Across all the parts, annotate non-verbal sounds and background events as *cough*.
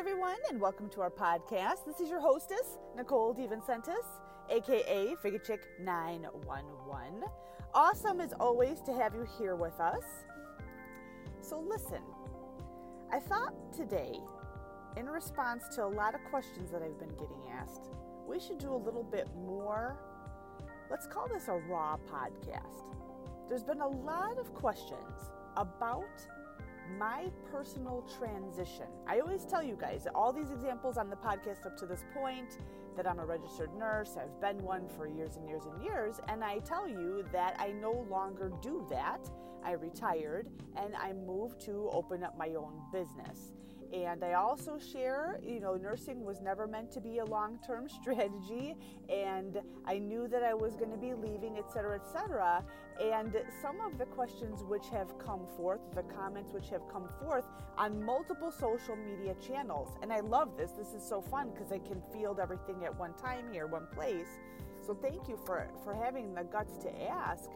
everyone, and welcome to our podcast. This is your hostess, Nicole DeVincentis, aka Figure Chick 911. Awesome as always to have you here with us. So, listen, I thought today, in response to a lot of questions that I've been getting asked, we should do a little bit more. Let's call this a raw podcast. There's been a lot of questions about my personal transition. I always tell you guys all these examples on the podcast up to this point that I'm a registered nurse, I've been one for years and years and years, and I tell you that I no longer do that. I retired and I moved to open up my own business. And I also share, you know, nursing was never meant to be a long term *laughs* strategy. And I knew that I was going to be leaving, et cetera, et cetera. And some of the questions which have come forth, the comments which have come forth on multiple social media channels. And I love this. This is so fun because I can field everything at one time here, one place. So thank you for, for having the guts to ask.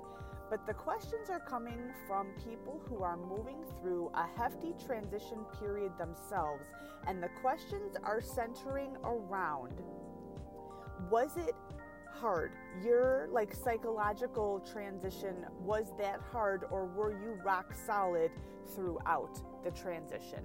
But the questions are coming from people who are moving through a hefty transition period themselves. And the questions are centering around was it hard? Your like psychological transition, was that hard or were you rock solid throughout the transition?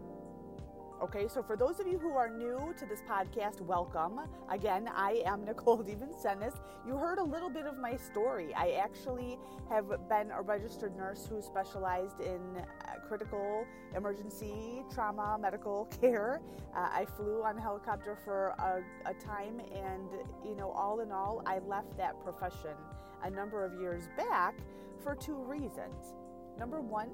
Okay, so for those of you who are new to this podcast, welcome. Again, I am *laughs* Nicole DeVincentis. You heard a little bit of my story. I actually have been a registered nurse who specialized in uh, critical emergency trauma medical *laughs* care. Uh, I flew on a helicopter for a, a time, and you know, all in all, I left that profession a number of years back for two reasons. Number one,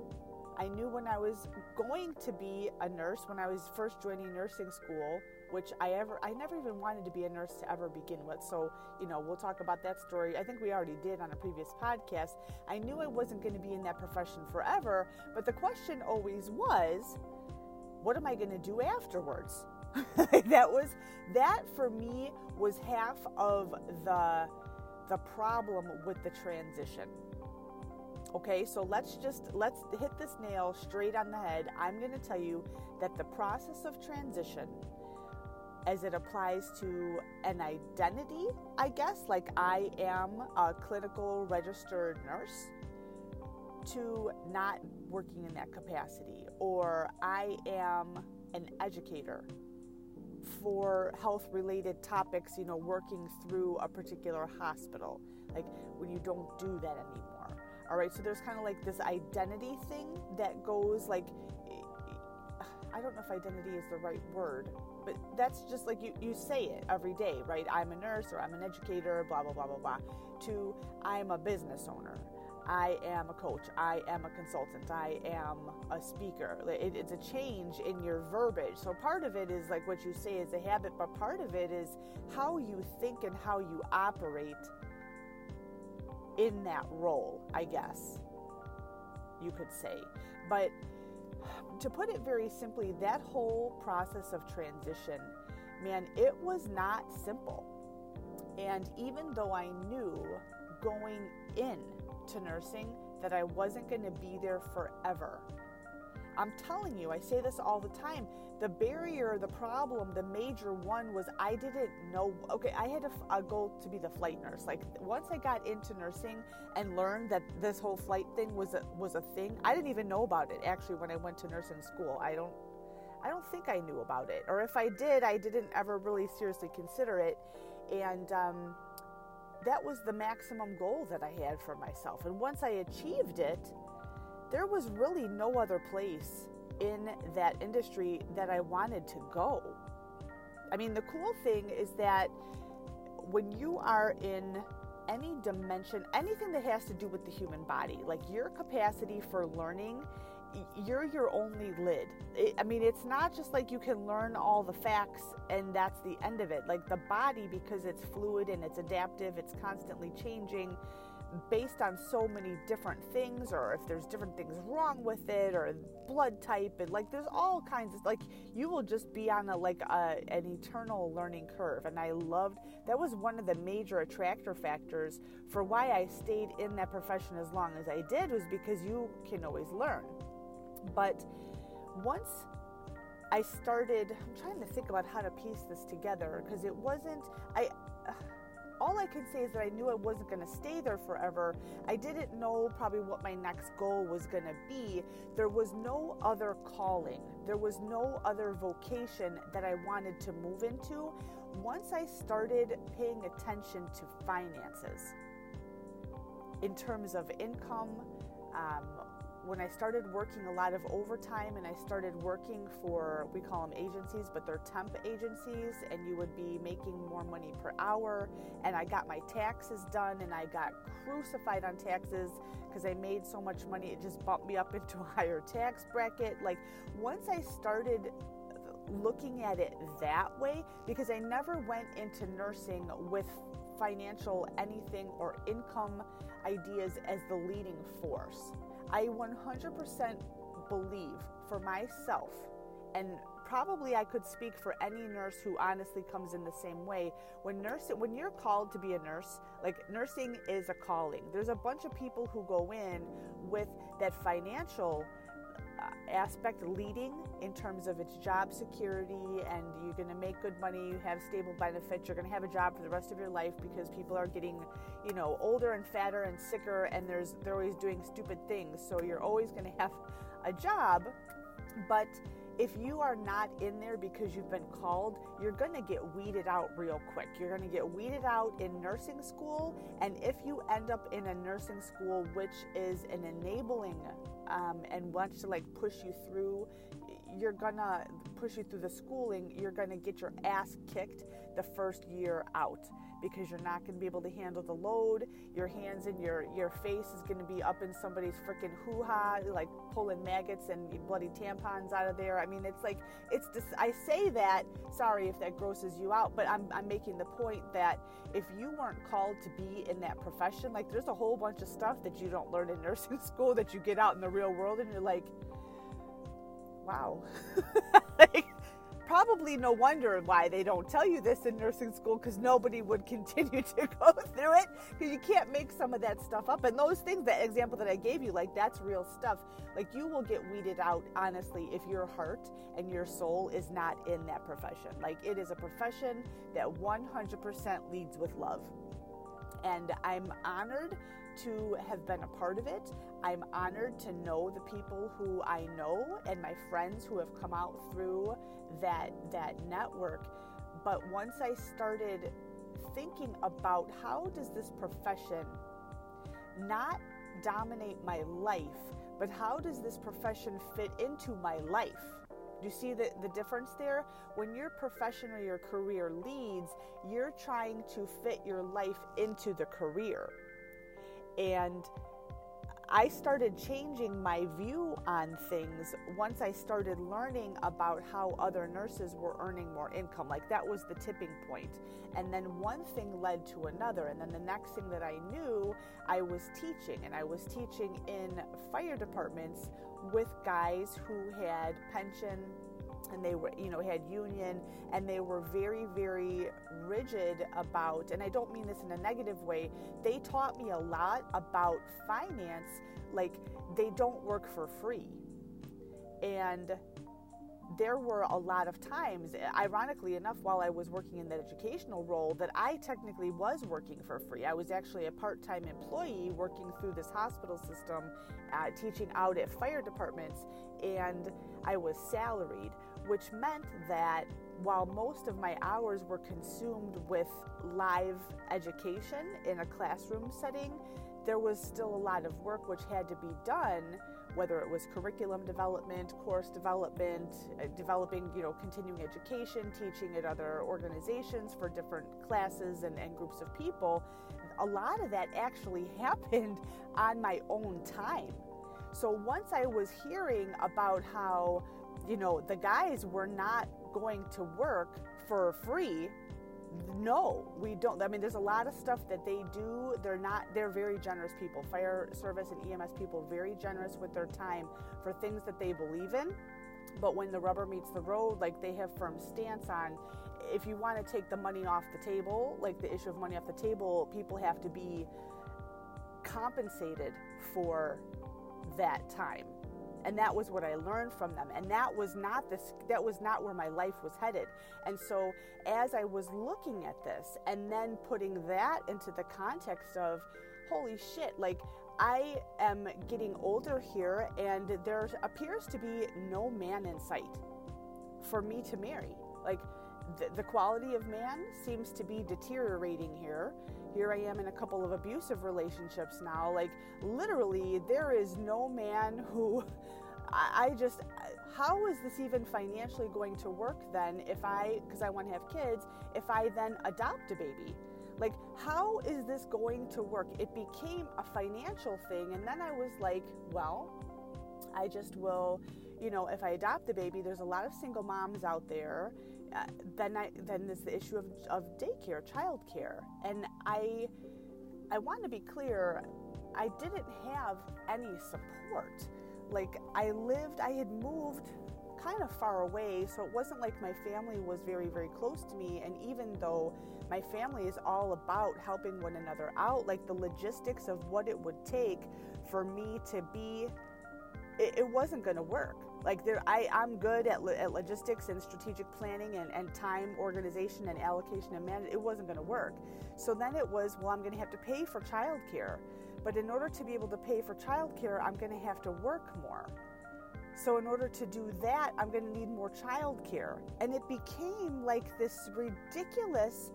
I knew when I was going to be a nurse, when I was first joining nursing school, which I ever I never even wanted to be a nurse to ever begin with. So, you know, we'll talk about that story. I think we already did on a previous podcast. I knew I wasn't going to be in that profession forever, but the question always was, what am I going to do afterwards? *laughs* that was that for me was half of the the problem with the transition Okay, so let's just let's hit this nail straight on the head. I'm going to tell you that the process of transition as it applies to an identity, I guess, like I am a clinical registered nurse, to not working in that capacity, or I am an educator for health related topics, you know, working through a particular hospital. Like when you don't do that anymore all right, so there's kind of like this identity thing that goes like, I don't know if identity is the right word, but that's just like you, you say it every day, right? I'm a nurse or I'm an educator, blah, blah, blah, blah, blah, to I'm a business owner. I am a coach. I am a consultant. I am a speaker. It, it's a change in your verbiage. So part of it is like what you say is a habit, but part of it is how you think and how you operate in that role, I guess you could say. But to put it very simply, that whole process of transition, man, it was not simple. And even though I knew going in to nursing that I wasn't going to be there forever, I'm telling you, I say this all the time. The barrier, the problem, the major one was I didn't know. Okay, I had a, a, goal to be the flight nurse. Like once I got into nursing and learned that this whole flight thing was a, was a thing, I didn't even know about it actually when I went to nursing school. I don't I don't think I knew about it, or if I did, I didn't ever really seriously consider it. And um, that was the maximum goal that I had for myself. And once I achieved it, there was really no other place in that industry that I wanted to go. I mean, the cool thing is that when you are in any dimension, anything that has to do with the human body, like your capacity for learning, you're your only lid. I mean, it's not just like you can learn all the facts and that's the end of it. Like the body, because it's fluid and it's adaptive, it's constantly changing based on so many different things or if there's different things wrong with it or blood type and like there's all kinds of like you will just be on a like a, an eternal learning curve and i loved that was one of the major attractor factors for why i stayed in that profession as long as i did was because you can always learn. But once I started, I'm trying to think about how to piece this together because it wasn't, I, all I can say is that I knew I wasn't going to stay there forever. I didn't know probably what my next goal was going to be. There was no other calling, there was no other vocation that I wanted to move into once I started paying attention to finances in terms of income. Um, when I started working a lot of overtime and I started working for, we call them agencies, but they're temp agencies, and you would be making more money per hour. And I got my taxes done and I got crucified on taxes because I made so much money, it just bumped me up *laughs* into a higher tax bracket. Like, once I started looking at it that way, because I never went into nursing with financial anything or income ideas as the leading force. I 100% believe for myself, and probably I could speak for any nurse who honestly comes in the same way. When nursing, when you're called to be a nurse, like nursing is a calling. There's a bunch of people who go in with that financial Uh, aspect leading in terms of its job security and you're going to make good money you have stable benefits you're going to have a job for the rest of your life because people are getting you know older and fatter and sicker and there's they're always doing stupid things. So you're always going to have a job but if you are not in there because you've been called, you're going to get weeded out real quick. You're going to get weeded out in nursing school. And if you end up in a nursing school, which is an enabling um, and wants to like push you through, you're gonna push you through the schooling, you're gonna get your ass kicked the first year out because you're not going to be able to handle the load. Your hands and your your face is going to be up in somebody's freaking hoo ha, like pulling maggots and bloody tampons out of there. I mean, it's like it's just. I say that. Sorry if that grosses you out, but I'm I'm making the point that if you weren't called to be in that profession, like there's a whole bunch of stuff that you don't learn in *laughs* nursing school that you get out in the real world, and you're like, wow. *laughs* like, probably no wonder why they don't tell you this in nursing school because nobody would *laughs* continue to go through it because you can't make some of that stuff up. And those things that example that i gave you like that's real stuff. Like you will get weeded out honestly if your heart and your soul is not in that profession. Like it is a profession that 100% leads with love. And i'm honored to have been a part of it. I'm honored to know the people who I know and my friends who have come out through that that network. But once I started thinking about how does this profession not dominate my life, but how does this profession fit into my life? Do you see the, the difference there? When your profession or your career leads, you're trying to fit your life into the career. And I started changing my view on things once I started learning about how other nurses were earning more income. Like that was the tipping point. And then one thing led to another. And then the next thing that I knew, I was teaching. And I was teaching in fire departments with guys who had pension and they were you know had union and they were very very rigid about and i don't mean this in a negative way they taught me a lot about finance like they don't work for free and there were a lot of times, ironically enough, while I was working in that educational role, that I technically was working for free. I was actually a part time employee working through this hospital system, uh, teaching out at fire departments, and I was salaried which meant that while most of my hours were consumed with live education in a classroom setting, there was still a lot of work which had to be done whether it was curriculum development course development uh, developing you know continuing education teaching at other organizations for different classes and, and groups of people. A lot of that actually *laughs* happened on my own time. So once i was hearing about how you know, the guys were not going to work for free. No, we don't. I mean, there's a lot of stuff that they do. They're not, they're very generous people. Fire service and EMS people, very generous with their time for things that they believe in. But when the rubber meets the road, like they have firm stance on, if you want to take the money off the table, like the issue of money off the table, people have to be compensated for that time and that was what I learned from them and that was not this that was not where my life was headed. And so as I was looking at this and then putting that into the context of holy shit like I am getting older here and there appears to be no man in sight for me to marry. Like the, the quality of man seems to be deteriorating here here I am in a couple of abusive relationships now. Like, literally, there is no man who *laughs* I, I just, how is this even financially going to work then if I, because I want to have kids, if I then adopt a baby? Like, how is this going to work? It became a financial thing. And then I was like, well, I just will, you know, if I adopt the baby, there's a lot of single moms out there uh, then I then there's the issue of, of daycare, childcare, and I I want to be clear. I didn't have any support. Like I lived, I had moved kind of far away, so it wasn't like my family was very very close to me. And even though my family is all about helping one another out, like the logistics of what it would take for me to be, it, it wasn't going to work like there I, i'm good at, at logistics and strategic planning and, and time organization and allocation and management it wasn't going to work. So then it was well i'm going to have to pay for childcare. But in order to be able to pay for childcare i'm going to have to work more. So in order to do that i'm going to need more childcare. And it became like this ridiculous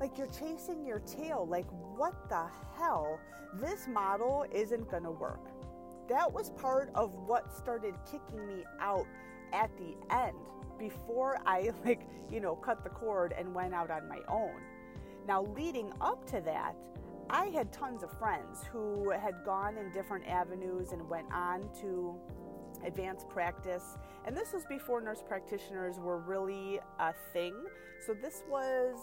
like you're chasing your tail. Like what the hell? This model isn't going to work that was part of what started kicking me out at the end before I *laughs* like, you know, cut the cord and went out on my own. Now, leading up to that, I had tons of friends who had gone in different avenues and went on to advanced practice. And this was before nurse practitioners were really a thing. So this was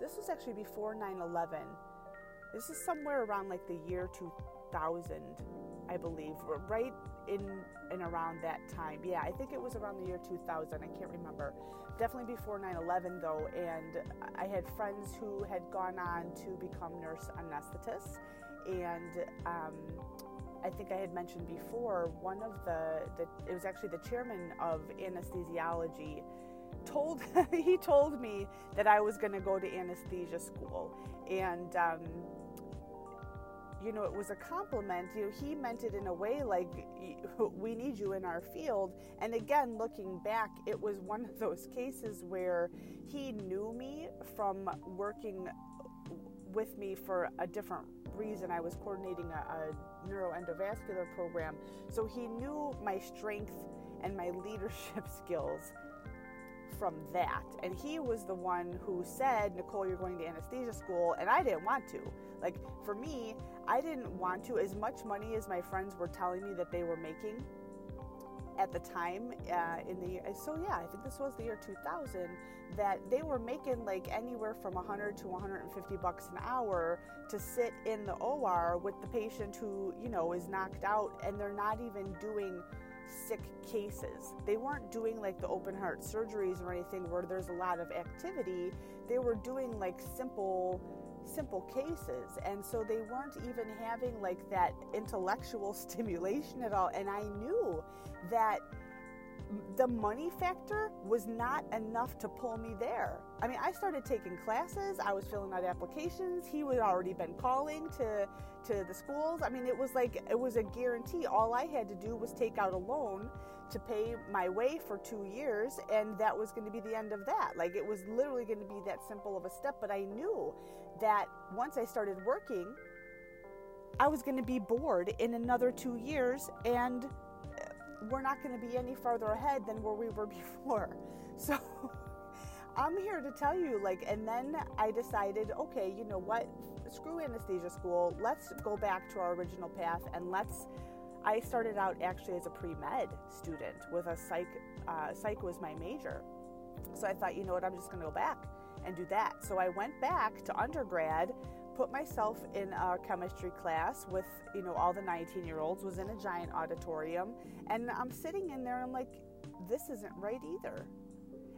this was actually before 9/11. This is somewhere around like the year 2000 I believe, right in and around that time. Yeah, I think it was around the year 2000. I can't remember. Definitely before 9 11, though. And I had friends who had gone on to become nurse anesthetists. And um, I think I had mentioned before, one of the, the it was actually the chairman of anesthesiology told *laughs* he told me that I was going to go to anesthesia school, and um, you know, it was a compliment. You know, he meant it in a way like *laughs* we need you in our field. And again, looking back, it was one of those cases where he knew me from working with me for a different reason. I was coordinating a, a neuroendovascular program, so he knew my strength and my leadership *laughs* skills from that. And he was the one who said, Nicole, you're going to anesthesia school. And I didn't want to. Like, for me, I didn't want to. As much money as my friends were telling me that they were making at the time uh, in the year, so yeah i think this was the year 2000 that they were making like anywhere from 100 to 150 bucks an hour to sit in the or with the patient who you know is knocked out and they're not even doing sick cases. They weren't doing like the open heart surgeries or anything where there's a lot of activity. They were doing like simple simple cases and so they weren't even having like that intellectual *laughs* stimulation at all and I knew that the money factor was not enough to pull me there. I mean, I started taking classes, I was filling out applications, he had already been calling to to the schools. I mean, it was like it was a guarantee. All I had to do was take out a loan to pay my way for 2 years and that was going to be the end of that. Like it was literally going to be that simple of a step, but I knew that once I started working, I was going to be bored in another 2 years and we're not going to be any farther ahead than where we were *laughs* before. So *laughs* I'm here to tell you, like, and then I decided, okay, you know what? Screw anesthesia school. Let's go back to our original path and let's. I started out actually as a pre med student with a psych. Uh, psych was my major. So I thought, you know what? I'm just going to go back and do that. So I went back to undergrad put myself in a chemistry class with you know all the 19 year olds was in a giant auditorium and i'm sitting in there and i'm like this isn't right either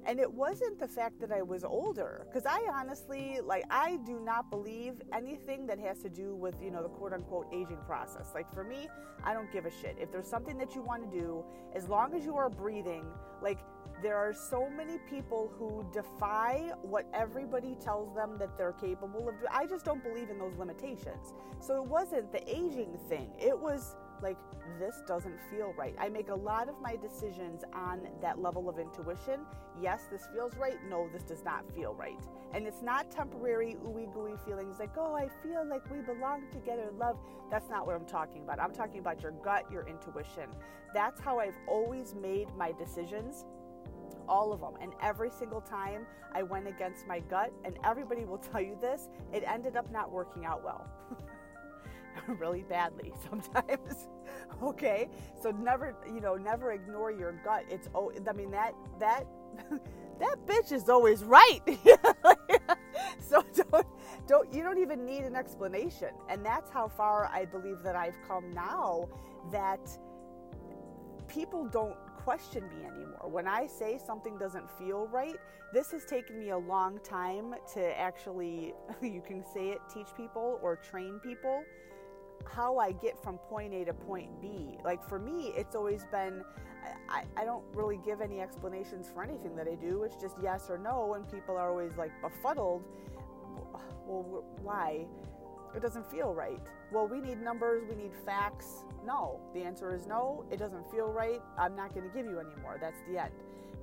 And it wasn't the fact that I was older, because I honestly, like, I do not believe anything that has to do with, you know, the quote unquote aging process. Like, for me, I don't give a shit. If there's something that you want to do, as long as you are breathing, like, there are so many people who defy what everybody tells them that they're capable of doing. I just don't believe in those limitations. So it wasn't the aging thing. It was like this doesn't feel right. I make a lot of my decisions on that level of intuition. Yes, this feels right. No, this does not feel right. And it's not temporary ooey gooey feelings like, oh, I feel like we belong together, love. That's not what I'm talking about. I'm talking about your gut, your intuition. That's how I've always made my decisions all of them. And every single time I went against my gut, and everybody will tell you this, it ended up not working out well. *laughs* really badly *laughs* sometimes. *laughs* okay? So never, you know, never ignore your gut. It's oh I mean that that that bitch is always right. so don't don't you don't even need an explanation. And that's how far I believe that I've come now that people don't question me anymore. When I say something doesn't feel right, this has taken me a long time to actually, *laughs* you can say it, teach people or train people how I get from point A to point B. Like for me, it's always been, I, I don't really give any explanations for anything that I do. It's just yes or no, and people are always like befuddled. Well, why? It doesn't feel right. Well, we need numbers, we need facts. No, the answer is no, it doesn't feel right. I'm not going to give you anymore. That's the end.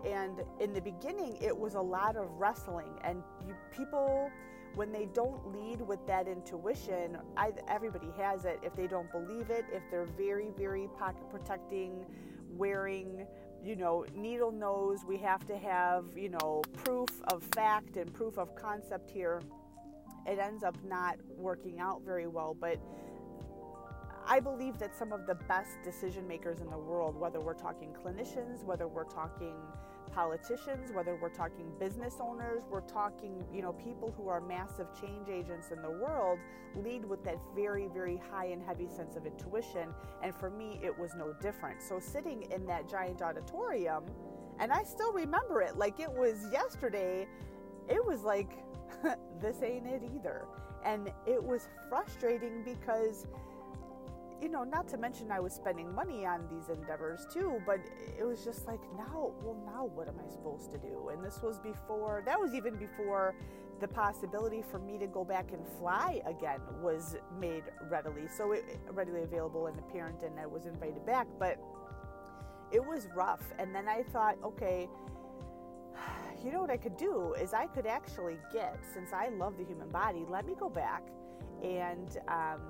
And in the beginning, it was a lot of wrestling, and you, people when they don't lead with that intuition, I, everybody has it. If they don't believe it, if they're very, very pocket protecting, wearing, you know, needle nose, we have to have, you know, proof of fact and proof of concept here. It ends up not working out very well. But I believe that some of the best decision makers in the world, whether we're talking clinicians, whether we're talking politicians, whether we're talking business owners, we're talking, you know, people who are massive change agents in the world, lead with that very, very high and heavy sense of intuition. And for me, it was no different. So sitting in that giant auditorium, and I still remember it like it was yesterday, it was like, *laughs* this ain't it either. And it was frustrating because you know, not to mention I was spending money on these endeavors too, but it was just like, now, well, now what am I supposed to do? And this was before, that was even before the possibility for me to go back and fly again was made readily. So it readily available and apparent, and I was invited back, but it was rough. And then I thought, okay, *sighs* you know what I could do is I could actually get, since I love the human body, let me go back and, um,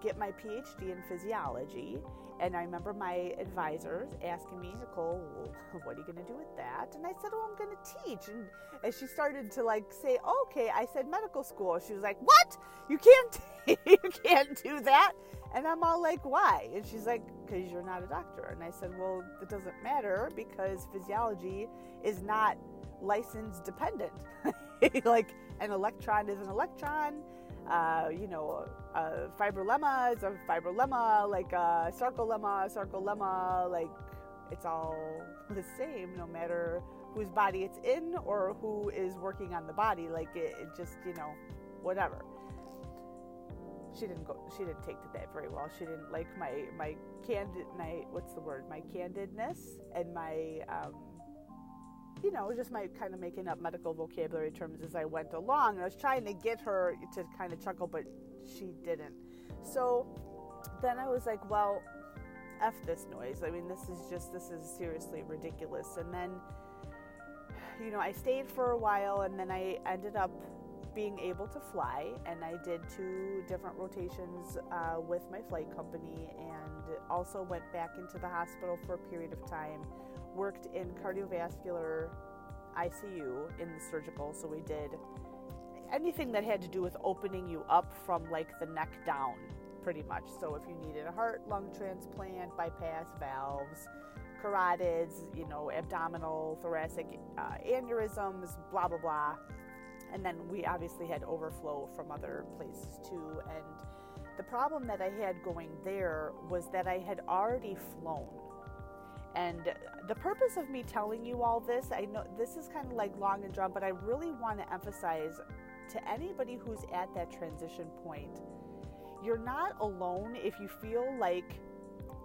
get my PhD in physiology. And I remember my advisors asking me, Nicole, *laughs* what are you going to do with that? And I said, Oh, I'm going to teach. And as she started to like say, Okay, I said medical school. She was like, What? You can't, *laughs* you can't do that. And I'm all like, Why? And she's like, Because you're not a doctor. And I said, Well, it doesn't matter because physiology is not license dependent. *laughs* like an electron is an electron uh, you know, a fibrolemma is a fibrolemma, like a sarcolemma, sarcolemma, like it's all the same no matter whose body it's in or who is working on the body. Like it, it just, you know, whatever. She didn't go. She didn't take to that very well. She didn't like my my candid my what's the word my candidness and my um, you know, just my kind of making up medical vocabulary terms as I went along. I was trying to get her to kind of chuckle, but she didn't. So then I was like, well, F this noise. I mean, this is just, this is seriously ridiculous. And then, you know, I stayed for a while and then I ended up being able to fly. And I did two different rotations uh, with my flight company and also went back into the hospital for a period of time worked in cardiovascular ICU in the surgical, so we did anything that had to do with opening you up from like the neck down, pretty much. So if you needed a heart, lung transplant, bypass valves, carotids, you know, abdominal, thoracic uh, aneurysms, blah blah blah. And then we obviously had overflow from other places too. And the problem that I had going there was that I had already flown And the purpose of me telling you all this, I know this is kind of like long and drawn, but I really want to emphasize to anybody who's at that transition point, you're not alone if you feel like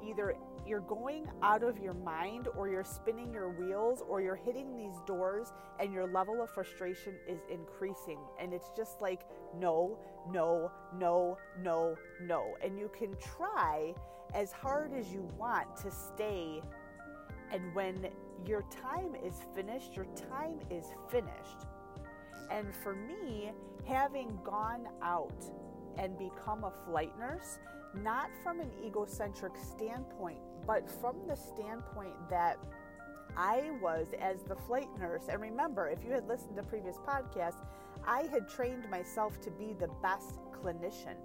either you're going out of your mind or you're spinning your wheels or you're hitting these doors and your level of frustration is increasing. And it's just like no no no no no. And you can try as hard as you want to stay. And when your time is finished your time is finished. And for me having gone out and become a flight nurse not from an egocentric standpoint but from the standpoint that I was as the flight nurse, and remember, if you had listened to previous podcasts, I had trained myself to be the best clinician,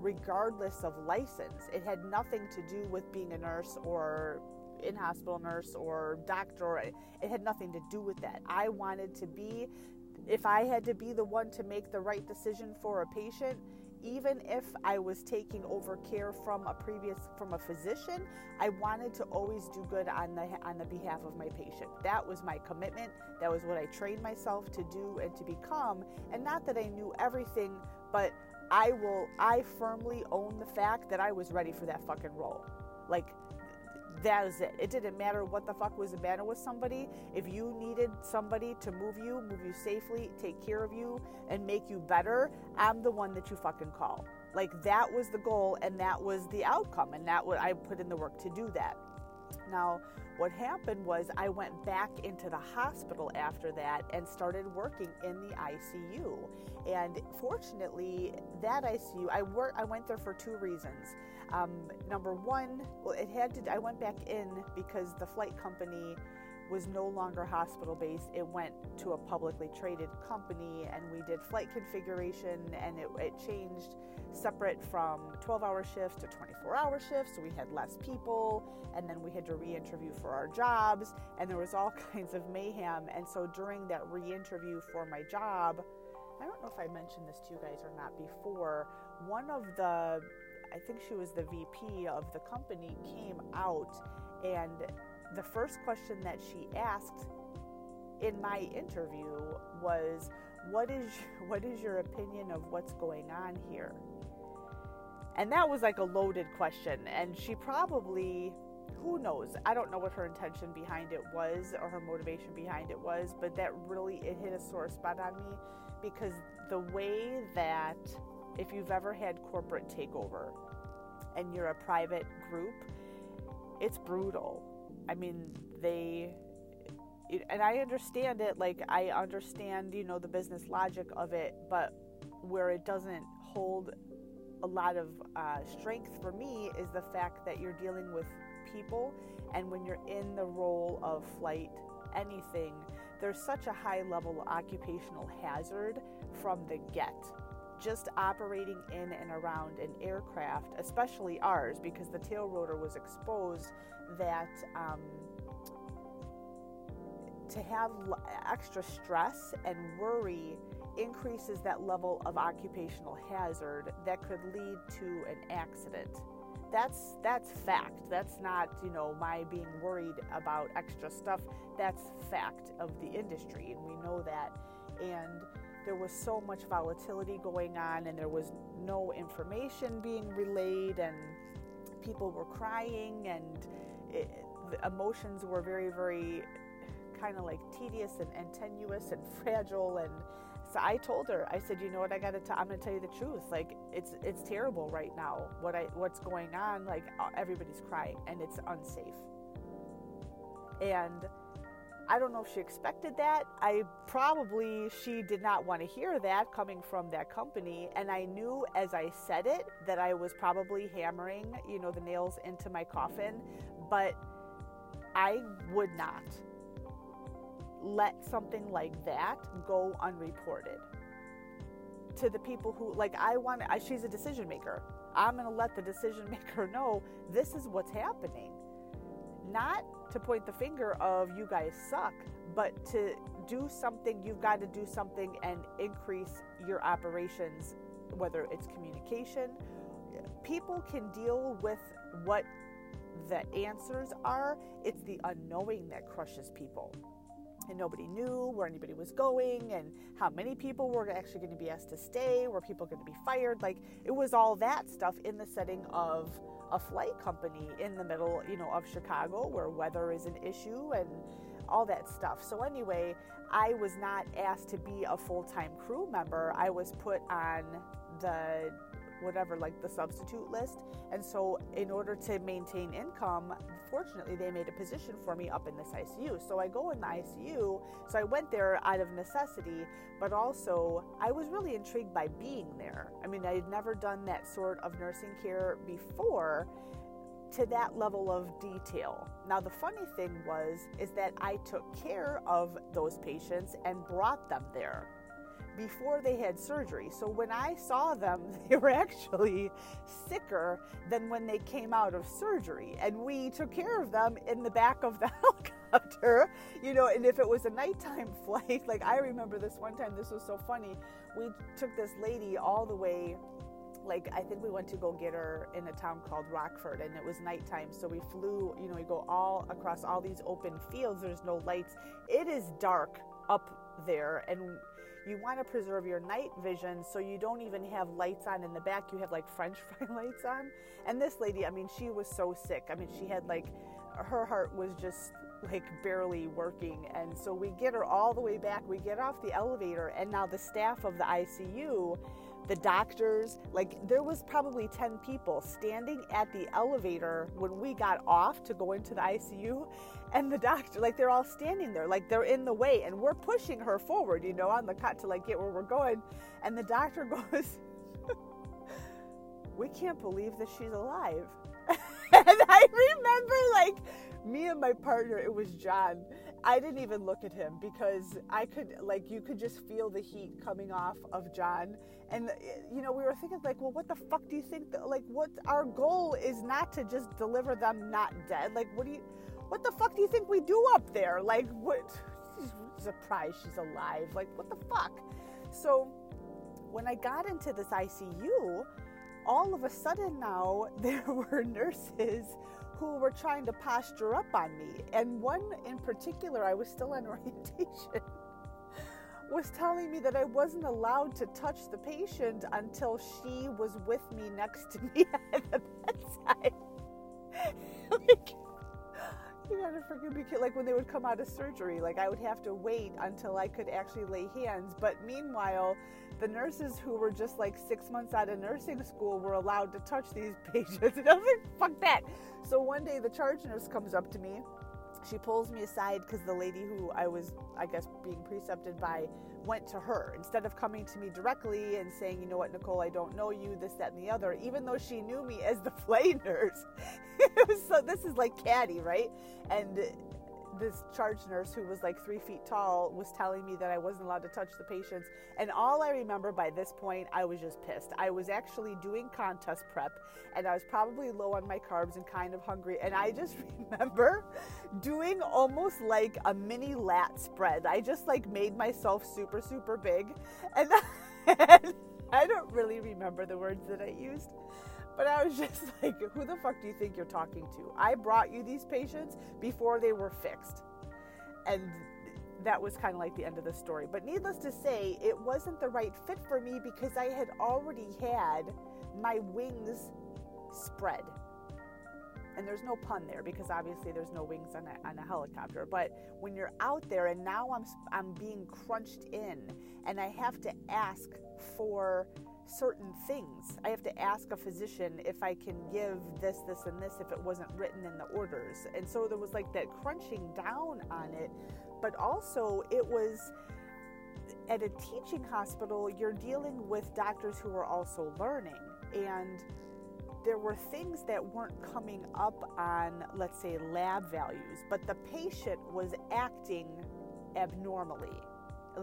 regardless of license. It had nothing to do with being a nurse or in hospital nurse or doctor. It had nothing to do with that. I wanted to be, if I had to be the one to make the right decision for a patient, even if I was taking over care from a previous from a physician, I wanted to always do good on the on the behalf of my patient. That was my commitment. That was what I trained myself to do and to become. And not that I knew everything, but I will I firmly own the fact that I was ready for that fucking role. Like that was it. It didn't matter what the fuck was the matter with somebody. If you needed somebody to move you, move you safely, take care of you, and make you better, I'm the one that you fucking call. Like that was the goal, and that was the outcome, and that what I put in the work to do that. Now, what happened was I went back into the hospital after that and started working in the ICU. And fortunately, that ICU, I I went there for two reasons. Um, number one, well, it had to. I went back in because the flight company was no longer hospital based. It went to a publicly traded company, and we did flight configuration, and it, it changed separate from 12 hour shifts to 24 hour shifts. So we had less people, and then we had to re interview for our jobs, and there was all *laughs* kinds of mayhem. And so during that re interview for my job, I don't know if I mentioned this to you guys or not before, one of the I think she was the VP of the company, came out and the first question that she asked in my interview was what is *laughs* what is your opinion of what's going on here? And that was like a loaded question and she probably who knows? I don't know what her intention behind it was or her motivation behind it was, but that really it hit a sore spot on me because the way that if you've ever had corporate takeover and you're a private group, it's brutal. I mean, they and I understand it like I understand, you know, the business logic of it, but where it doesn't hold a lot of uh, strength for me is the fact that you're dealing with people, and when you're in the role of flight anything, there's such a high level occupational hazard from the get just operating in and around an aircraft, especially ours, because the tail rotor was exposed, that um, to have extra stress and worry increases that level of occupational hazard that could lead to an accident. That's that's fact. That's not, you know, my being worried about extra stuff. That's fact of the industry and we know that. And there was so much volatility going on and there was no information being relayed and people were crying and it, the emotions were very very kind of like tedious and, and tenuous and *laughs* fragile and so I told her I said you know what? I got to I'm to tell you the truth. Like it's it's terrible right now. What I what's going on? Like uh, everybody's crying and it's unsafe. And I don't know if she expected that. I probably she did not want to hear that coming from that company and I knew as I said it that I was probably hammering, you know, the nails into my coffin, but I would not let something like that go unreported. To the people who like I want I, she's a decision maker. I'm going to let the decision *laughs* maker know this is what's happening. Not to point the finger of you guys suck, but to do something, you've got to do something and increase your operations, whether it's communication. People can deal with what the answers are, it's the unknowing that crushes people. And nobody knew where anybody was going and how many people were actually going to be asked to stay, were people going to be fired. Like it was all that stuff in the setting of a flight company in the middle, you know, of Chicago where weather is an issue and all that stuff. So anyway, I was not asked to be a full-time crew member. I was put on the whatever, like the substitute list. And so, in order to maintain income, fortunately, they made a position for me up in this ICU. So I go in the ICU. So I went there out of necessity, but also I was really intrigued by being there. I mean, I had never done that sort of nursing care before to that level of detail. Now the funny thing was is that I took care of those patients and brought them there before they had surgery. So when I saw them, *laughs* they were actually sicker than when they came out of surgery. And we took care of them in the back of the *laughs* helicopter, you know. And if it was a nighttime *laughs* flight, like I remember this one time, this was so funny. We took this lady all the way like I think we went to go get her in a town called Rockford and it was nighttime so we flew you know we go all across all these open fields there's no lights it is dark up there and you want to preserve your night vision so you don't even have lights on in the back. You have like french *laughs* fry lights on. And this lady, I mean, she was so sick. I mean, she had like, her heart was just like barely working. And so we get her all the way back. We get off the elevator, and now the staff of the ICU the doctors like there was probably 10 people standing at the elevator when we got off to go into the ICU and the doctor like they're all standing there like they're in the way and we're pushing her forward you know on the cut to like get where we're going. And the doctor *laughs* goes we can't believe that she's alive. *laughs* And I remember like me and my partner it was John. I didn't even look at him because I could like you could just feel the heat coming off of John. And eh, you know we were thinking like well what the fuck do you think that, like what our goal is not to just deliver them not dead. Like what do you what the fuck do you think we do up there like what surprised she's alive like what the fuck so when I got into this ICU all of a sudden now *laughs* there were nurses who were trying to posture up on me. And one in particular, I was still on *laughs* orientation, was telling me that I wasn't allowed to touch the patient until she was with me next to me *laughs* at the bedside. like, you gotta forgive me, like when they would come out of surgery, like I would have to wait until I could actually lay hands. But meanwhile, the nurses who were just like six months out of nursing school were allowed to touch these *laughs* patients. And I was like, fuck that. So one day the charge nurse comes up to me. She pulls me aside because the lady who I was, I guess, being precepted by went to her instead of coming to me directly and saying, you know what, Nicole, I don't know you, this, that, and the other, even though she knew me as the *laughs* flight nurse. *laughs* so this is like caddy, right? And this charge nurse who was like three feet tall was telling me that I wasn't allowed to touch the patients. And all I remember by this point, I was just pissed. I was actually doing contest prep and I was probably low on my carbs and kind of hungry. And I just *laughs* remember doing almost like a mini lat spread. I just like made myself super, super big. And, and *laughs* I don't really remember the words that I used. But I was *laughs* just like, who the fuck do you think you're talking to? I brought you these patients before they were fixed. And that was kind of like the end of the story. But needless to say, it wasn't the right fit for me because I had already had my wings spread. And there's no pun there because obviously there's no wings on a, on a helicopter. But when you're out there and now I'm, I'm being crunched in and I have to ask for certain things. I have to ask a physician if I can give this, this, and this if it wasn't written in the orders. And so there was like that crunching down on it, but also it was at a teaching hospital, you're dealing with doctors who are also learning. And there were things that weren't coming up on, let's say, lab values, but the patient was acting abnormally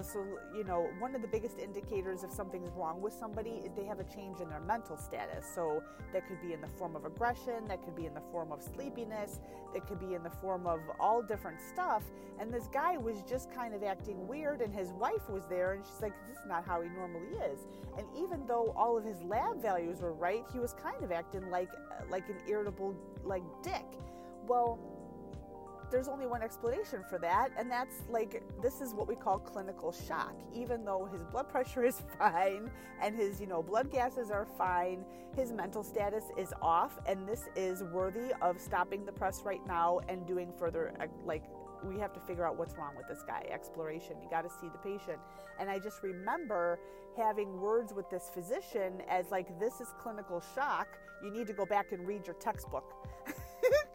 So, you know, one of the biggest indicators if something's wrong with somebody is they have a change in their mental status. So, that could be in the form of aggression, that could be in the form of sleepiness, that could be in the form of all different stuff. And this guy was just kind of acting weird, and his wife was there, and she's like, This is not how he normally is. And even though all of his lab values were right, he was kind of acting like like an irritable like dick. Well, there's only one explanation for that, and that's like this is what we call clinical shock. Even though his blood pressure *laughs* is fine and his, you know, blood gases are fine, his mental status is off, and this is worthy of stopping the press right now and doing further uh, like we have to figure out what's wrong with this guy. Exploration. You got to see the patient. And I just remember having words with this physician as like, this is clinical shock. You need to go back and read your textbook. *laughs*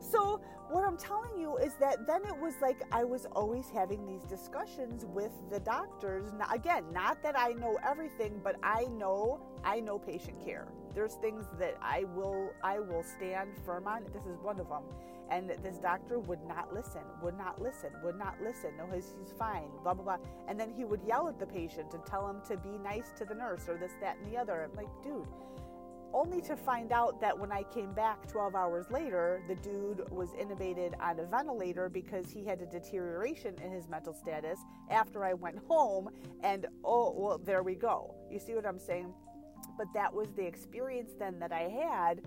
so what I'm telling you is that then it was like I was always having these discussions with the doctors. Now, again, not that I know everything, but I know I know patient care. There's things that I will I will stand firm on. This is one of them. And this doctor would not listen, would not listen, would not listen. No, he's, he's fine, blah, blah, blah. And then he would yell at the patient and tell him to be nice to the nurse or this, that, and the other. I'm like, dude, only to find out that when I came back 12 hours later, the dude was intubated on a ventilator because he had a deterioration in his mental status after I went home. And oh, well, there we go. You see what I'm saying? But that was the experience then that I had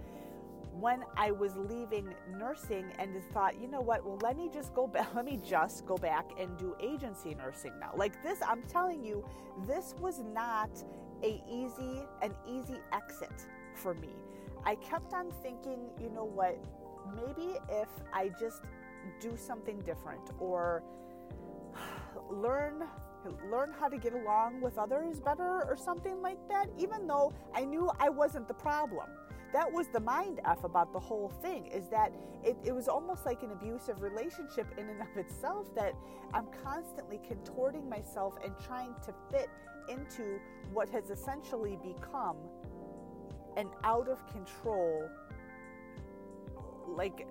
when I was leaving nursing and thought, you know what, well, let me just go back, *laughs* let me just go back and do agency nursing now. Like this, I'm telling you, this was not a easy, an easy exit for me. I kept on thinking, you know what, maybe if I just do something different or *sighs* learn learn how to get along with others better or something like that even though I knew I wasn't the problem that was the mind f about the whole thing is that it, it was almost like an abusive relationship in and of itself that i'm constantly contorting myself and trying to fit into what has essentially become an out of control like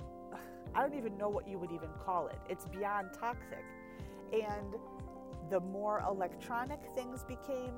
I don't even know what you would even call it. It's beyond toxic. And the more electronic things became,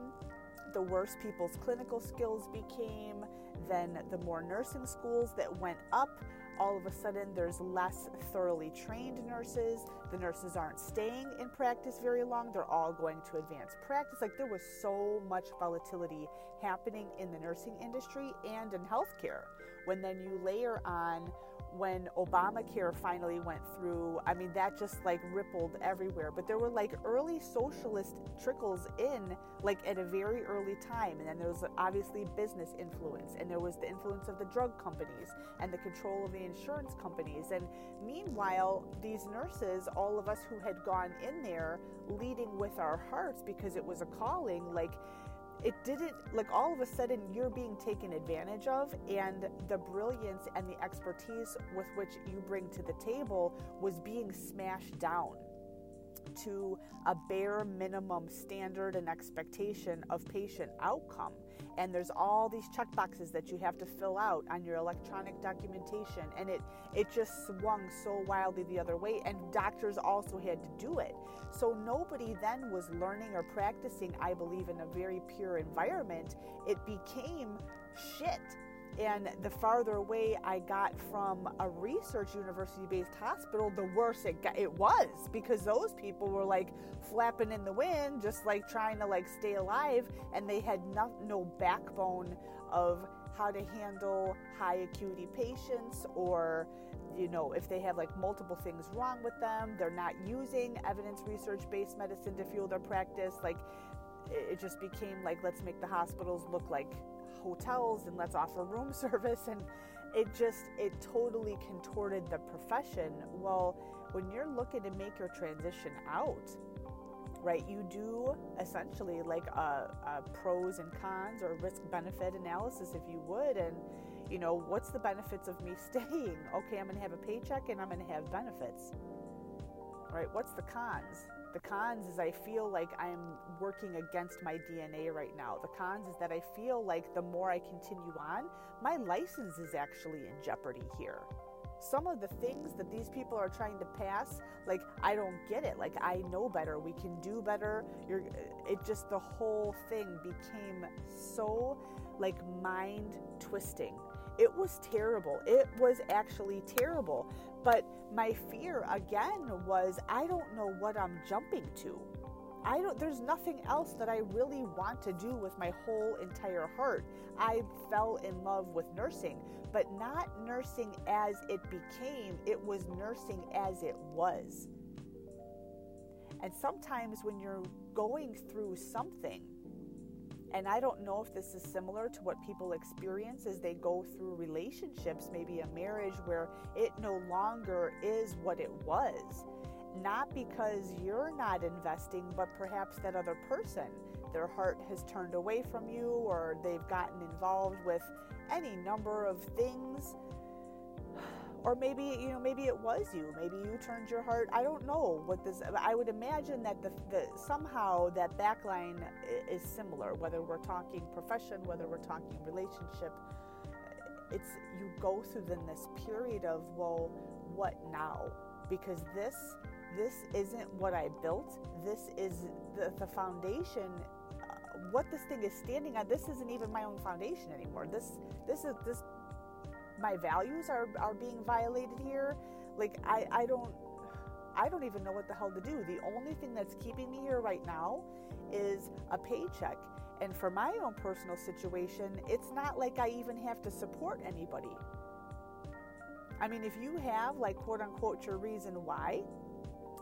the worse people's clinical skills became, then the more nursing schools that went up, all of a sudden there's less thoroughly trained nurses. The nurses aren't staying in practice very long. They're all going to advanced practice. Like there was so much volatility happening in the nursing industry and in healthcare. When then you layer on when Obamacare finally went through, I mean, that just like rippled everywhere. But there were like early socialist trickles in, like at a very early time. And then there was obviously business influence, and there was the influence of the drug companies and the control of the insurance companies. And meanwhile, these nurses, all of us who had gone in there leading with our hearts because it was a calling, like, it didn't like all of a sudden you're being taken advantage of and the brilliance and the expertise with which you bring to the table was being smashed down to a bare minimum standard and expectation of patient outcome and there's all these check boxes that you have to fill out on your electronic documentation. And it it just swung so wildly the other way. And doctors also had to do it. So nobody then was learning or practicing i believe in a very pure environment. It became shit and the farther away I got from a research university based hospital, the worse it got, it was because those people were like flapping in the wind, just like trying to like stay alive, and they had no, no backbone of how to handle high acuity patients or you know if they have like multiple things wrong with them they're not using evidence research based medicine to fuel their practice like it just became like let's make the hospitals look like hotels and let's offer room *laughs* service and it just it totally contorted the profession. Well when you're looking to make your transition out right you do essentially like a, a pros and cons or risk benefit analysis if you would and you know what's the benefits of me *laughs* staying? Okay i'm going to have a paycheck and i'm going to have benefits. Right what's the cons the cons is I feel like I'm working against my DNA right now. The cons is that I feel like the more I continue on, my license is actually in jeopardy here. some of the things that these people are trying to pass like i don't get it. Like i know better. We can do better. You're it just the whole thing became so like mind twisting it was terrible. It was actually terrible but my fear again was i don't know what i'm jumping to I don't there's nothing else that I really want to do with my whole entire heart. I fell in love with nursing, but not nursing as it became, it was nursing as it was. And sometimes when you're going through something, and I don't know if this is similar to what people experience as they go through relationships, maybe a marriage where it no longer is what it was not because you're not investing, but perhaps that other person, their heart has turned away from you or they've gotten involved with any number of things. Or maybe, you know, maybe it was you. Maybe you turned your heart. I don't know what this, I would imagine that the, the somehow that backline is similar, whether we're talking profession, whether we're talking relationship. It's, you go through then this period of, well, what now? Because this this isn't what I built. This is the, the foundation. Uh, what this thing is standing on. This isn't even my own foundation anymore. This this is this. My values are are being violated here. Like I I don't I don't even know what the hell to do. The only thing that's keeping me here right now is a paycheck. And for my own personal situation, it's not like I even have to support anybody. I mean, if you have like quote unquote your reason why,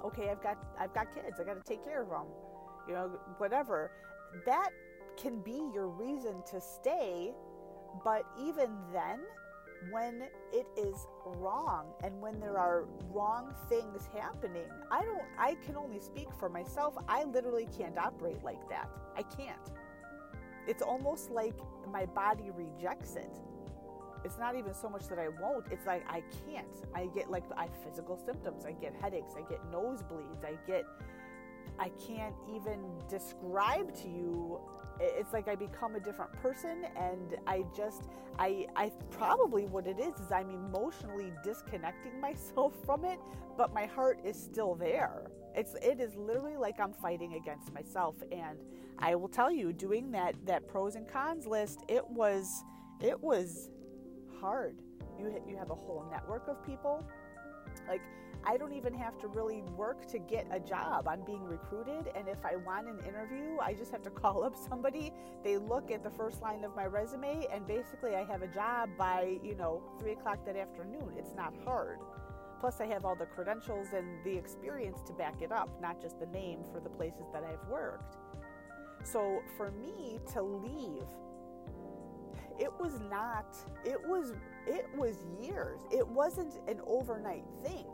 okay, I've got I've got kids. I got to take care of them. You know, whatever. That can be your reason to stay, but even then, when it is wrong and when there are wrong things happening, I don't I can only speak for myself. I literally can't operate like that. I can't. It's almost like my body rejects it it's not even so much that I won't. It's like I can't. I get like I physical symptoms. I get headaches. I get nosebleeds. I get. I can't even describe to you. It's like I become a different person, and I just, I, I probably what it is is I'm emotionally disconnecting *laughs* myself from it, but my heart is still there. It's, it is literally like I'm fighting against myself, and I will tell you, doing that that pros and cons list, it was, it was hard. You you have a whole network of people. Like I don't even have to really work to get a job. I'm being recruited, and if I want an interview, I just have to call up somebody. They look at the first line of my resume, and basically, I have a job by you know three o'clock that afternoon. It's not hard. Plus, I have all the credentials and the experience to back it up, not just the name for the places that I've worked. So, for me to leave it was not it was it was years it wasn't an overnight thing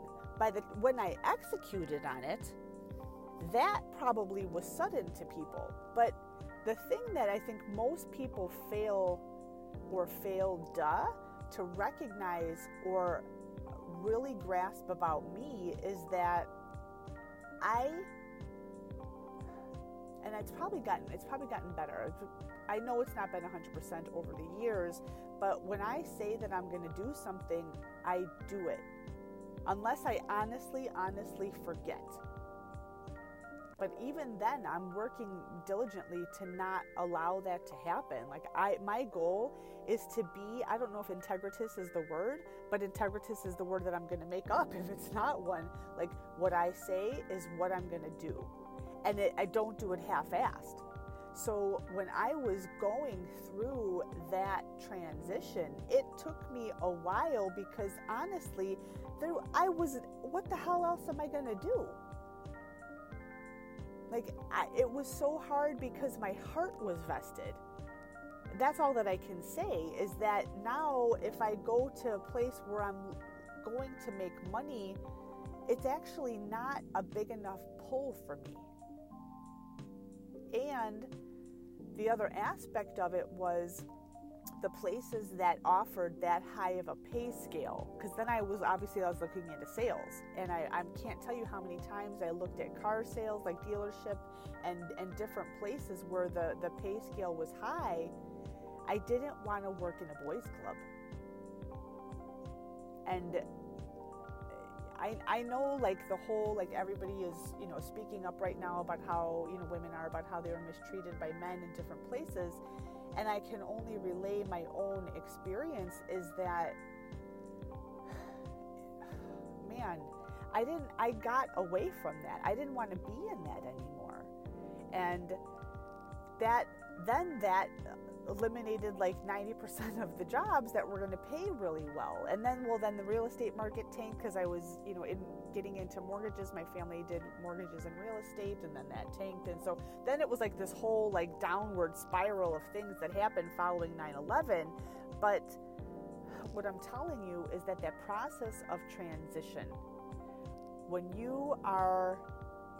by the when i executed on it that probably was sudden to people but the thing that i think most people fail or fail duh, to recognize or really grasp about me is that i and it's probably gotten it's probably gotten better I know it's not been 100% over the years, but when I say that I'm going to do something, I do it. Unless I honestly, honestly forget. But even then, I'm working diligently to not allow that to happen. Like I my goal is to be, I don't know if integritus is the word, but integritus is the word that I'm going to make up *laughs* if it's not one. Like what I say is what I'm going to do. And it, I don't do it half-assed so when I was going through that transition, it took me a while because honestly, there I was what the hell else am I going to do? Like I, it was so hard because my heart was vested. That's all that I can say is that now if I go to a place where I'm going to make money, it's actually not a big enough pull for me. And the other aspect of it was the places that offered that high of a pay scale. Because then i was obviously i was looking into sales. And I, I can't tell you how many times i looked at car sales like dealership and and different places where the the pay scale was high. I didn't want to work in a boys club. And I, I know like the whole like everybody is you know speaking up right now about how you know women are about how they were mistreated by men in different places. And I can only relay my own experience is that *sighs* man I didn't I got away from that. I didn't want to be in that anymore. And that then that eliminated like 90% of the jobs that were going to pay really well. And then well then the real estate market tanked because i was you know in getting into mortgages. My family did mortgages and real estate and then that tanked. And so then it was like this whole like downward spiral of things that happened following 9-11 but what i'm telling you is that that process of transition when you are